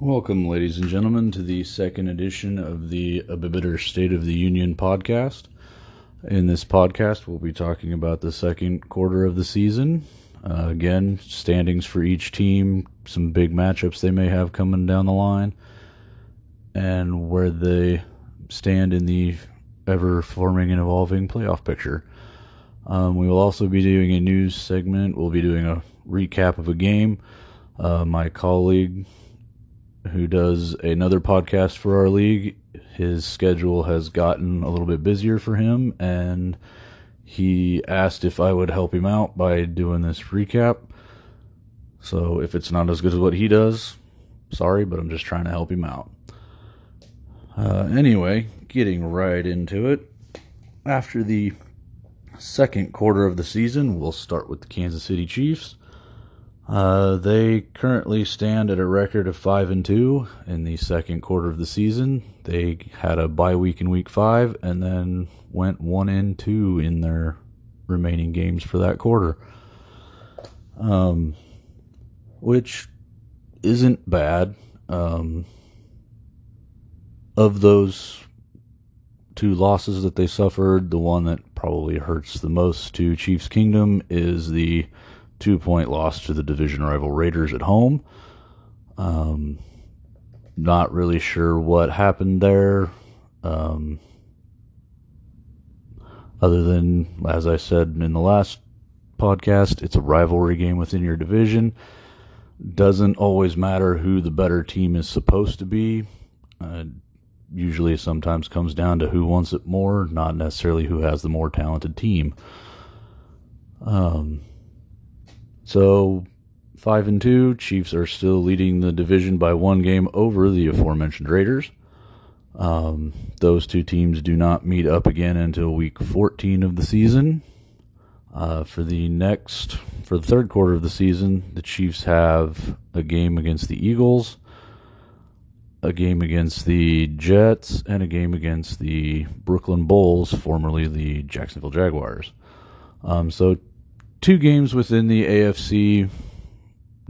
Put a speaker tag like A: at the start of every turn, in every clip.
A: Welcome, ladies and gentlemen, to the second edition of the A Bitter State of the Union podcast. In this podcast, we'll be talking about the second quarter of the season. Uh, again, standings for each team, some big matchups they may have coming down the line, and where they stand in the ever forming and evolving playoff picture. Um, we will also be doing a news segment. We'll be doing a recap of a game. Uh, my colleague, who does another podcast for our league, his schedule has gotten a little bit busier for him, and he asked if I would help him out by doing this recap. So if it's not as good as what he does, sorry, but I'm just trying to help him out. Uh, anyway, getting right into it. After the second quarter of the season, we'll start with the Kansas City Chiefs. Uh, they currently stand at a record of five and two in the second quarter of the season. They had a bye week in week five, and then went one and two in their remaining games for that quarter. Um, which isn't bad. Um, of those two losses that they suffered, the one that probably hurts the most to Chiefs Kingdom is the two point loss to the division rival Raiders at home. Um, not really sure what happened there. Um, other than, as I said in the last podcast, it's a rivalry game within your division. Doesn't always matter who the better team is supposed to be. Uh, usually, sometimes comes down to who wants it more, not necessarily who has the more talented team. Um, so five and two, Chiefs are still leading the division by one game over the aforementioned Raiders. Um, those two teams do not meet up again until week 14 of the season. Uh, for the next, for the third quarter of the season, the Chiefs have a game against the Eagles, a game against the Jets, and a game against the Brooklyn Bulls, formerly the Jacksonville Jaguars. Um, so two games within the AFC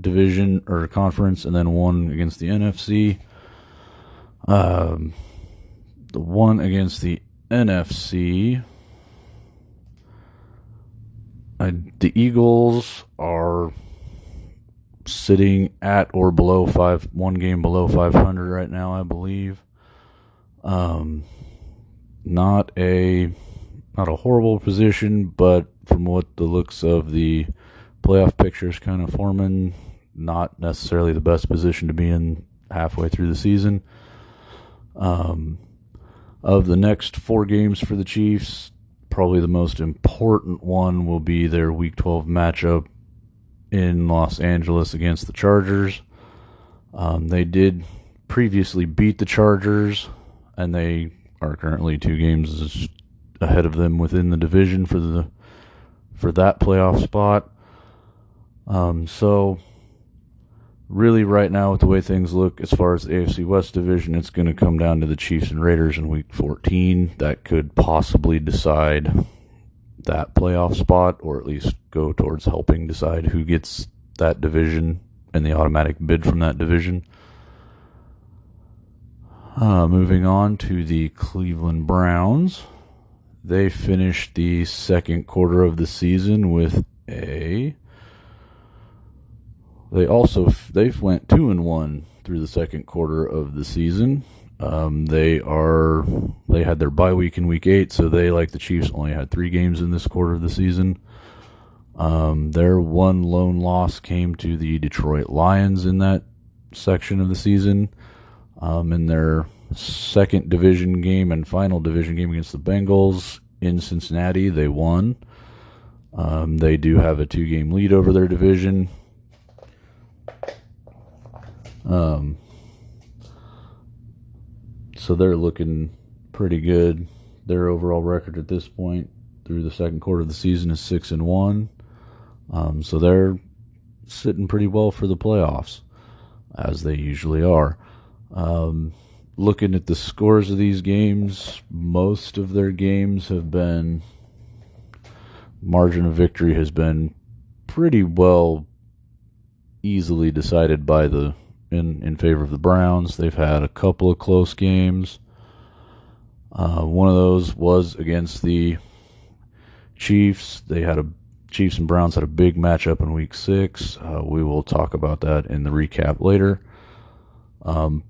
A: division or conference, and then one against the NFC. Um, the one against the NFC. I, the Eagles are sitting at or below five, one game below 500 right now, I believe. Um, not a not a horrible position, but from what the looks of the playoff picture is kind of forming, not necessarily the best position to be in halfway through the season. Um, of the next four games for the Chiefs, probably the most important one will be their Week 12 matchup in Los Angeles against the Chargers. Um, they did previously beat the Chargers, and they are currently two games ahead of them within the division for the for that playoff spot. Um, so, really, right now, with the way things look as far as the AFC West division, it's going to come down to the Chiefs and Raiders in Week 14. That could possibly decide that playoff spot, or at least go towards helping decide who gets that division and the automatic bid from that division. Uh, moving on to the Cleveland Browns. They finished the second quarter of the season with a. They also they went two and one through the second quarter of the season. Um, they are they had their bye week in week eight, so they like the Chiefs only had three games in this quarter of the season. Um, their one lone loss came to the Detroit Lions in that section of the season. Um, in their second division game and final division game against the Bengals in Cincinnati. They won. Um, they do have a two game lead over their division. Um, so they're looking pretty good. Their overall record at this point through the second quarter of the season is six and one. Um, so they're sitting pretty well for the playoffs, as they usually are. Um, looking at the scores of these games, most of their games have been margin of victory has been pretty well easily decided by the in in favor of the Browns. They've had a couple of close games. Uh, one of those was against the Chiefs. They had a Chiefs and Browns had a big matchup in Week Six. Uh, we will talk about that in the recap later. Um,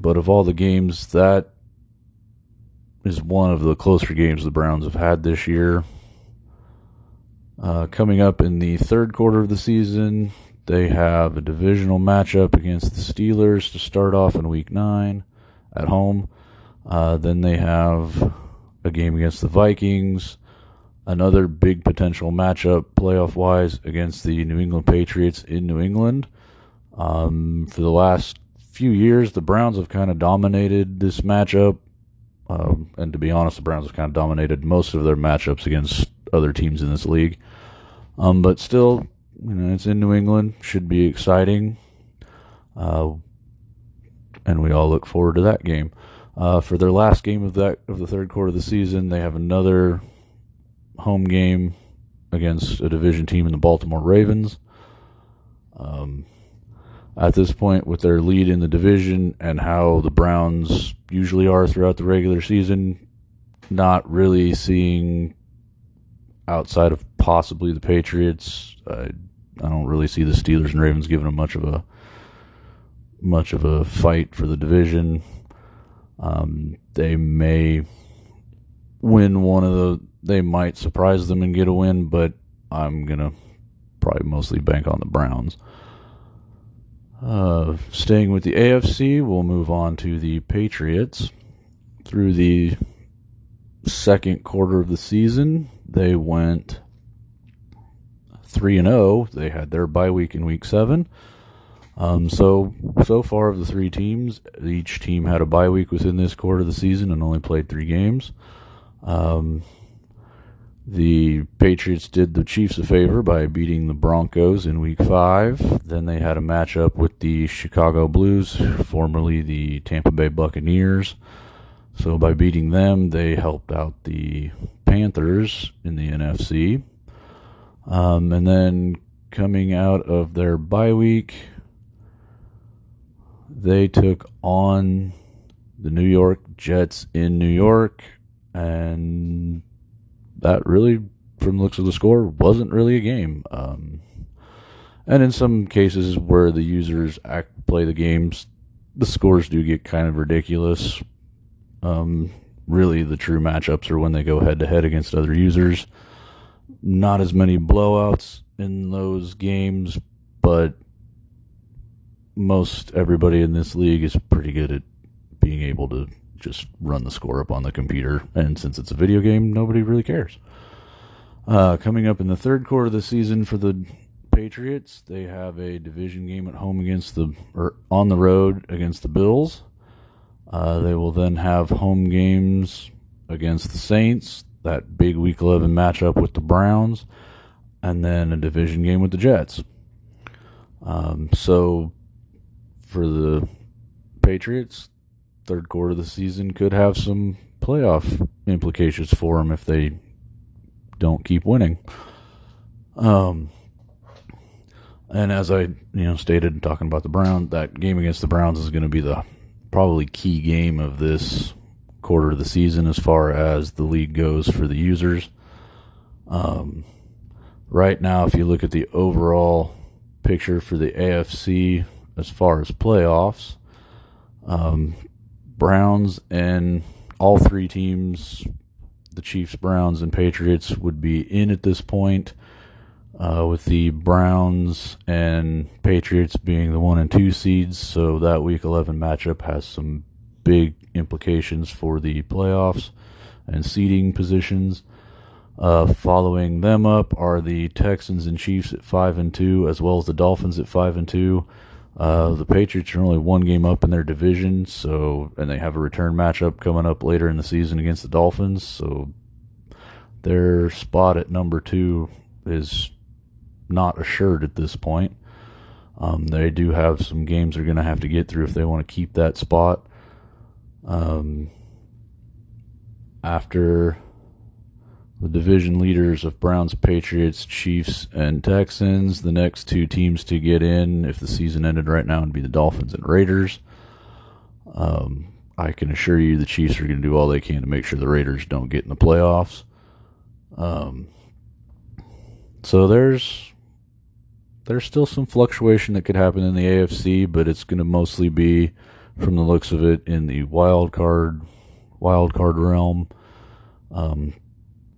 A: but of all the games, that is one of the closer games the Browns have had this year. Uh, coming up in the third quarter of the season, they have a divisional matchup against the Steelers to start off in Week Nine at home. Uh, then they have a game against the Vikings, another big potential matchup playoff wise against the New England Patriots in New England. Um, for the last few years, the Browns have kind of dominated this matchup. Um, and to be honest, the Browns have kind of dominated most of their matchups against other teams in this league. Um, but still, you know, it's in New England. Should be exciting. Uh, and we all look forward to that game. Uh, for their last game of that of the third quarter of the season, they have another home game against a division team in the Baltimore Ravens. Um, at this point, with their lead in the division and how the Browns usually are throughout the regular season, not really seeing outside of possibly the Patriots. I, I don't really see the Steelers and Ravens giving them much of a much of a fight for the division. Um, they may win one of the. They might surprise them and get a win, but I'm gonna probably mostly bank on the Browns. Uh, staying with the AFC, we'll move on to the Patriots. Through the second quarter of the season, they went three and zero. Oh. They had their bye week in week seven. Um, so so far of the three teams, each team had a bye week within this quarter of the season and only played three games. Um, the Patriots did the Chiefs a favor by beating the Broncos in week five. Then they had a matchup with the Chicago Blues, formerly the Tampa Bay Buccaneers. So by beating them, they helped out the Panthers in the NFC. Um, and then coming out of their bye week, they took on the New York Jets in New York, and that really, from the looks of the score, wasn't really a game. Um, and in some cases where the users act, play the games, the scores do get kind of ridiculous. Um, really, the true matchups are when they go head to head against other users. Not as many blowouts in those games, but most everybody in this league is pretty good at being able to just run the score up on the computer. And since it's a video game, nobody really cares. Uh, coming up in the third quarter of the season for the Patriots, they have a division game at home against the or on the road against the Bills. Uh, they will then have home games against the Saints, that big Week 11 matchup with the Browns, and then a division game with the Jets. Um, so for the Patriots, third quarter of the season could have some playoff implications for them if they don't keep winning. Um, and as I you know stated talking about the Browns, that game against the Browns is going to be the probably key game of this quarter of the season as far as the league goes for the users. Um, right now, if you look at the overall picture for the AFC as far as playoffs, um, Browns and all three teams, the Chiefs, Browns, and Patriots, would be in at this point uh, with the Browns and Patriots being the one and two seeds. So that Week 11 matchup has some big implications for the playoffs and seeding positions. Uh, following them up are the Texans and Chiefs at five and two, as well as the Dolphins at five and two. Uh, the Patriots are only one game up in their division, so and they have a return matchup coming up later in the season against the Dolphins. So their spot at number two is not assured at this point. Um, they do have some games they're going to have to get through if they want to keep that spot. Um, after, the division leaders of Browns, Patriots, Chiefs, and Texans. The next two teams to get in, if the season ended right now, would be the Dolphins and Raiders. Um, I can assure you the Chiefs are going to do all they can to make sure the Raiders don't get in the playoffs. Um, so there's there's still some fluctuation that could happen in the AFC, but it's going to mostly be, from the looks of it, in the wild card wild card realm. Um,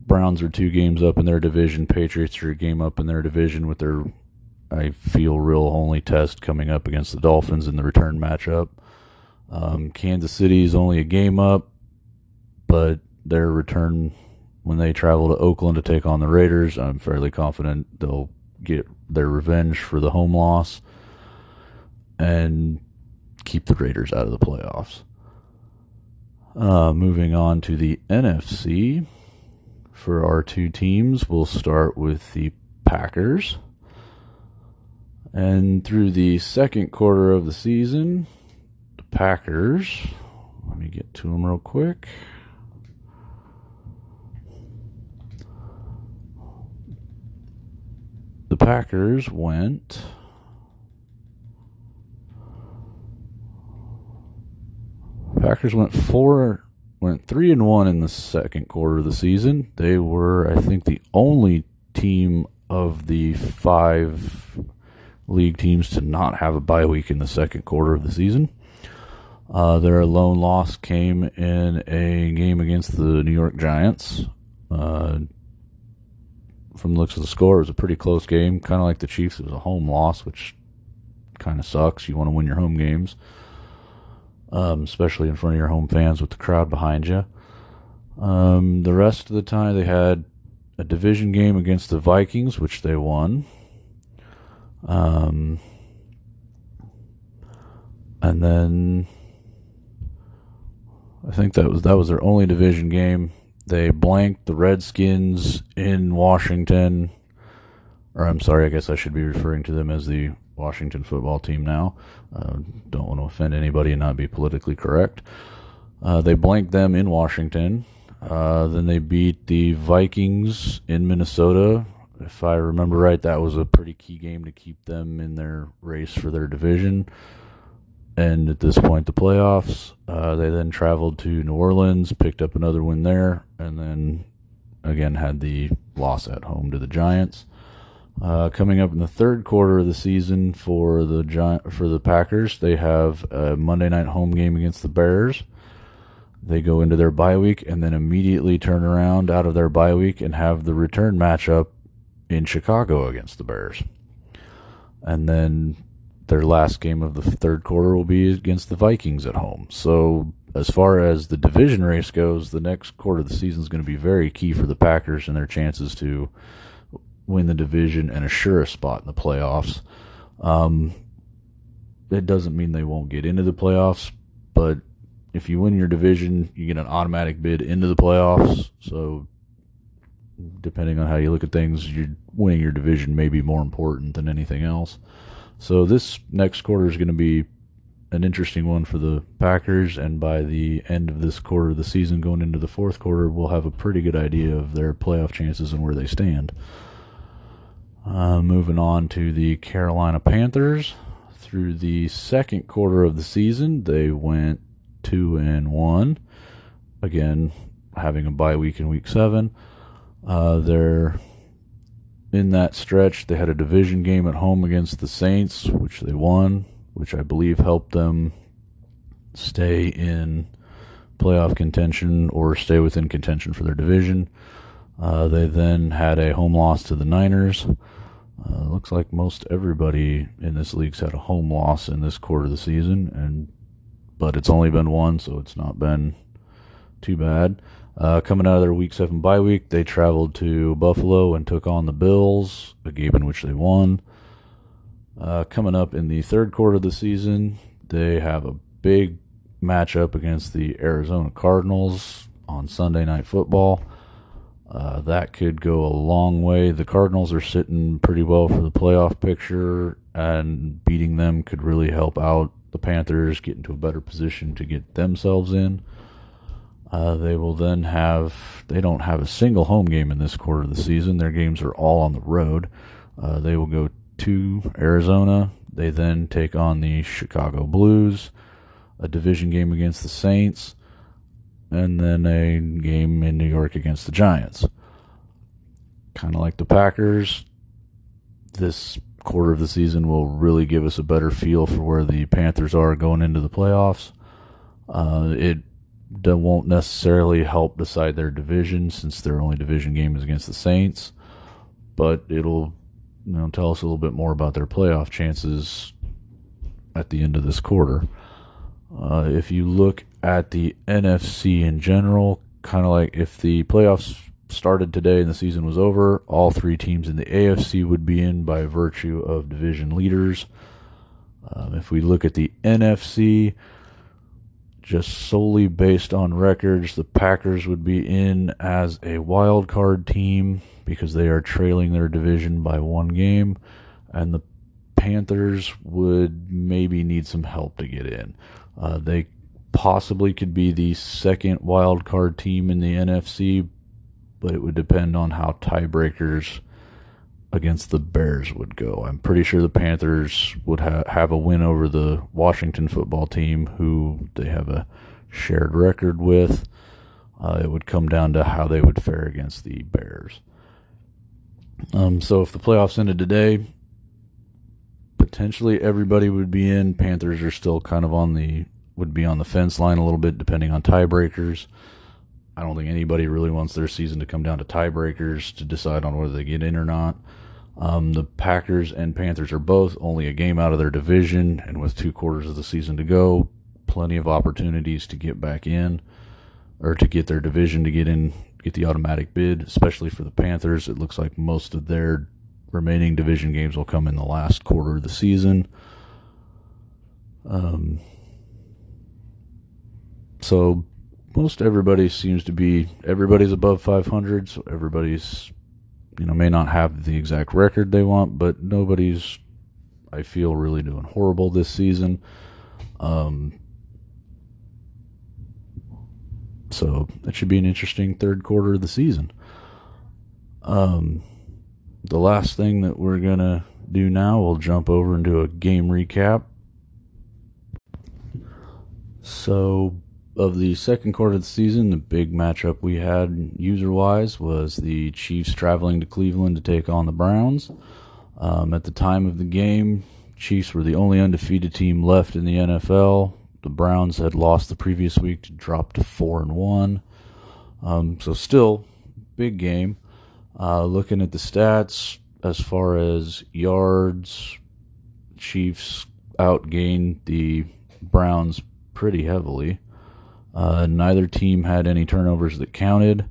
A: Browns are two games up in their division. Patriots are a game up in their division with their, I feel, real only test coming up against the Dolphins in the return matchup. Um, Kansas City is only a game up, but their return when they travel to Oakland to take on the Raiders, I'm fairly confident they'll get their revenge for the home loss and keep the Raiders out of the playoffs. Uh, moving on to the NFC for our two teams, we'll start with the Packers. And through the second quarter of the season, the Packers, let me get to them real quick. The Packers went Packers went four, went three and one in the second quarter of the season. They were, I think, the only team of the five league teams to not have a bye week in the second quarter of the season. Uh, their lone loss came in a game against the New York Giants. Uh, from the looks of the score, it was a pretty close game. Kind of like the Chiefs, it was a home loss, which kind of sucks. You want to win your home games um, especially in front of your home fans with the crowd behind you. Um, the rest of the time, they had a division game against the Vikings, which they won. Um, and then I think that was that was their only division game. They blanked the Redskins in Washington. Or I'm sorry, I guess I should be referring to them as the Washington football team now. Uh, don't want to offend anybody and not be politically correct. Uh, they blanked them in Washington. Uh, then they beat the Vikings in Minnesota. If I remember right, that was a pretty key game to keep them in their race for their division. And at this point, the playoffs. Uh, they then traveled to New Orleans, picked up another win there, and then again had the loss at home to the Giants. Uh, coming up in the third quarter of the season for the Gi- for the Packers, they have a Monday night home game against the Bears. They go into their bye week and then immediately turn around out of their bye week and have the return matchup in Chicago against the Bears. And then their last game of the third quarter will be against the Vikings at home. So, as far as the division race goes, the next quarter of the season is going to be very key for the Packers and their chances to win the division and assure a spot in the playoffs. Um, it doesn't mean they won't get into the playoffs, but if you win your division, you get an automatic bid into the playoffs. So, depending on how you look at things, you winning your division may be more important than anything else. So, this next quarter is going to be an interesting one for the Packers, and by the end of this quarter of the season, going into the fourth quarter, we'll have a pretty good idea of their playoff chances and where they stand. Uh, moving on to the Carolina Panthers. Through the second quarter of the season, they went two and one. Again, having a bye week in week seven. Uh, they're in that stretch. They had a division game at home against the Saints, which they won, which I believe helped them stay in playoff contention or stay within contention for their division. Uh, they then had a home loss to the Niners. Uh, looks like most everybody in this league's had a home loss in this quarter of the season, and but it's only been one, so it's not been too bad. Uh, coming out of their Week Seven bye week, they traveled to Buffalo and took on the Bills, a game in which they won. Uh, coming up in the third quarter of the season, they have a big matchup against the Arizona Cardinals on Sunday Night Football. Uh, that could go a long way. The Cardinals are sitting pretty well for the playoff picture, and beating them could really help out the Panthers get into a better position to get themselves in. Uh, they will then have, they don't have a single home game in this quarter of the season. Their games are all on the road. Uh, they will go to Arizona. They then take on the Chicago Blues, a division game against the Saints, and then a game in New York against the Giants. Kind of like the Packers, this quarter of the season will really give us a better feel for where the Panthers are going into the playoffs. Uh, it won't necessarily help decide their division since their only division game is against the Saints, but it'll you know tell us a little bit more about their playoff chances at the end of this quarter. Uh, if you look at the NFC in general, kind of like if the playoffs started today and the season was over, all three teams in the AFC would be in by virtue of division leaders. Um, if we look at the NFC, just solely based on records, the Packers would be in as a wild card team because they are trailing their division by one game, and the Panthers would maybe need some help to get in. Uh, they possibly could be the second wild card team in the NFC, but it would depend on how tiebreakers against the Bears would go. I'm pretty sure the Panthers would ha- have a win over the Washington football team, who they have a shared record with. Uh, it would come down to how they would fare against the Bears. Um, so if the playoffs ended today, potentially everybody would be in. Panthers are still kind of on the would be on the fence line a little bit, depending on tiebreakers. I don't think anybody really wants their season to come down to tiebreakers to decide on whether they get in or not. Um, the Packers and Panthers are both only a game out of their division, and with two quarters of the season to go, plenty of opportunities to get back in or to get their division to get in, get the automatic bid, especially for the Panthers. It looks like most of their remaining division games will come in the last quarter of the season. Um, so most everybody seems to be everybody's above 500 so everybody's you know may not have the exact record they want but nobody's i feel really doing horrible this season. Um so that should be an interesting third quarter of the season. Um the last thing that we're gonna do now we'll jump over into a game recap. So of the second quarter of the season, the big matchup we had user wise was the Chiefs traveling to Cleveland to take on the Browns. Um, at the time of the game, Chiefs were the only undefeated team left in the NFL. The Browns had lost the previous week to drop to four and one. Um, so still big game. Uh, looking at the stats as far as yards, Chiefs outgained the Browns pretty heavily. Uh, neither team had any turnovers that counted.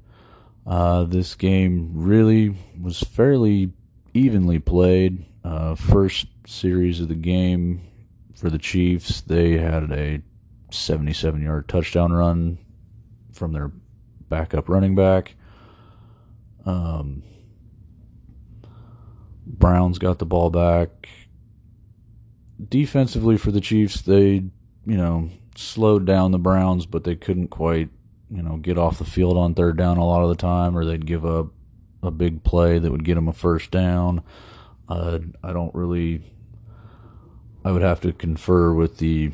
A: Uh, this game really was fairly evenly played. Uh, first series of the game for the Chiefs, they had a 77 yard touchdown run from their backup running back. Um, Browns got the ball back. Defensively for the Chiefs, they, you know, slowed down the Browns, but they couldn't quite, you know, get off the field on third down a lot of the time, or they'd give up a big play that would get them a first down. Uh, I don't really. I would have to confer with the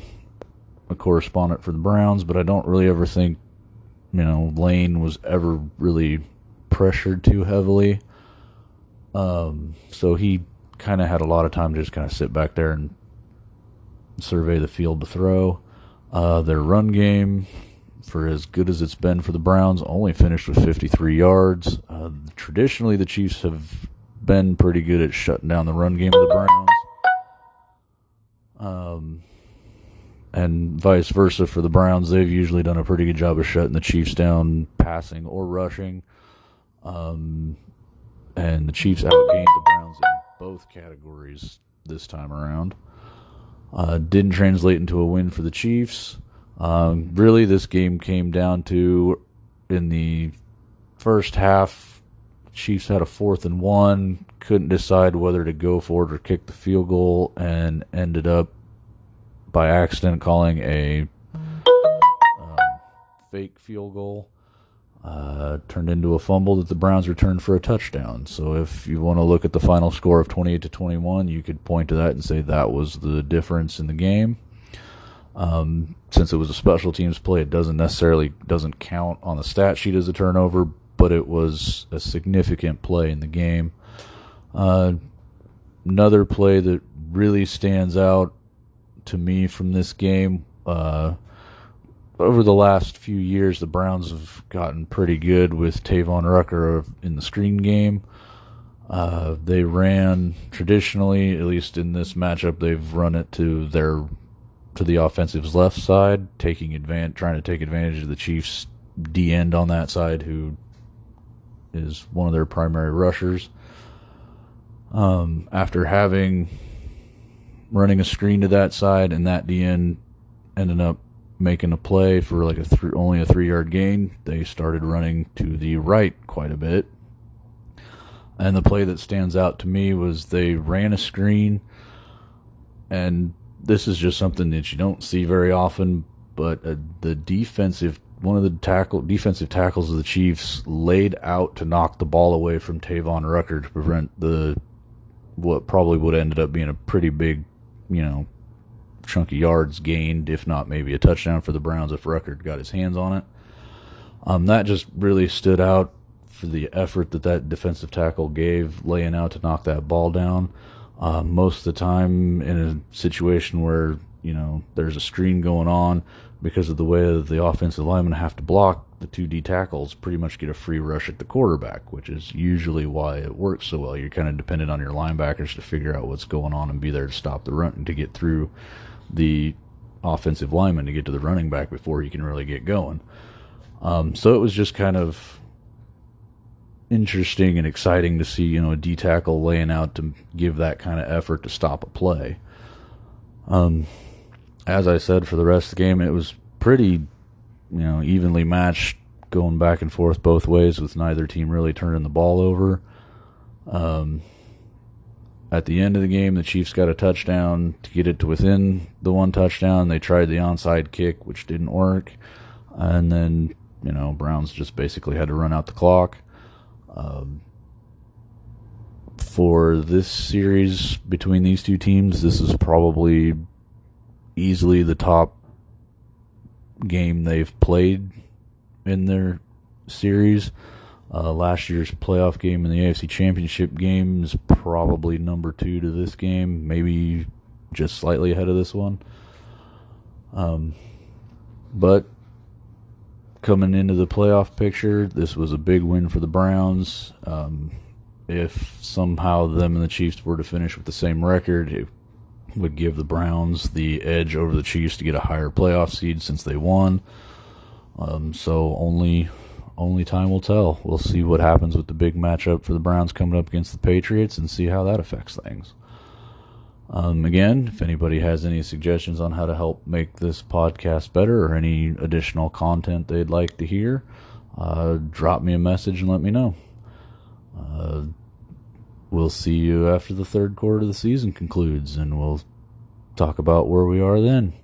A: a correspondent for the Browns, but I don't really ever think, you know, Lane was ever really pressured too heavily. Um, so he kind of had a lot of time to just kind of sit back there and survey the field to throw. Uh, their run game, for as good as it's been for the Browns, only finished with 53 yards. Uh, traditionally, the Chiefs have been pretty good at shutting down the run game of the Browns. Um, and vice versa for the Browns. They've usually done a pretty good job of shutting the Chiefs down, passing or rushing. Um, and the Chiefs outgained the Browns in both categories this time around. Uh, didn't translate into a win for the Chiefs. Um, really, this game came down to in the first half, Chiefs had a fourth and one, couldn't decide whether to go for it or kick the field goal, and ended up by accident calling a um, fake field goal uh, turned into a fumble that the Browns returned for a touchdown. So if you want to look at the final score of 28 to 21, you could point to that and say that was the difference in the game. Um, since it was a special teams play, it doesn't necessarily doesn't count on the stat sheet as a turnover, but it was a significant play in the game. Uh, another play that really stands out to me from this game. Uh, over the last few years, the Browns have gotten pretty good with Tavon Rucker in the screen game. Uh, they ran traditionally, at least in this matchup, they've run it to their to the offensive's left side, taking advantage, trying to take advantage of the Chiefs' D end on that side, who is one of their primary rushers. Um, after having running a screen to that side, and that D end ended up making a play for like a th- only a three yard gain, they started running to the right quite a bit. And the play that stands out to me was they ran a screen, and this is just something that you don't see very often. But uh, the defensive, one of the tackle defensive tackles of the Chiefs laid out to knock the ball away from Tavon Rucker to prevent the what probably would have ended up being a pretty big, you know, chunky yards gained, if not maybe a touchdown for the Browns if Rucker got his hands on it. Um, that just really stood out for the effort that that defensive tackle gave laying out to knock that ball down. Uh, most of the time, in a situation where you know there's a screen going on, because of the way that the offensive linemen have to block, the two D tackles pretty much get a free rush at the quarterback, which is usually why it works so well. You're kind of dependent on your linebackers to figure out what's going on and be there to stop the run and to get through the offensive lineman to get to the running back before he can really get going. Um, so it was just kind of interesting and exciting to see, you know, a D tackle laying out to give that kind of effort to stop a play. Um, as I said, for the rest of the game, it was pretty, you know, evenly matched, going back and forth both ways, with neither team really turning the ball over. Um, at the end of the game, the Chiefs got a touchdown to get it to within the one touchdown. They tried the onside kick, which didn't work. And then, you know, Browns just basically had to run out the clock. Um, for this series between these two teams, this is probably easily the top game they've played in their series. Uh, last year's playoff game in the AFC Championship game is probably number two to this game, maybe just slightly ahead of this one. Um, but coming into the playoff picture, this was a big win for the Browns. Um, if somehow them and the Chiefs were to finish with the same record, it would give the Browns the edge over the Chiefs to get a higher playoff seed since they won. Um, so only only time will tell. We'll see what happens with the big matchup for the Browns coming up against the Patriots and see how that affects things. Um, again, if anybody has any suggestions on how to help make this podcast better or any additional content they'd like to hear, uh, drop me a message and let me know. Uh, we'll see you after the third quarter of the season concludes, and we'll talk about where we are then.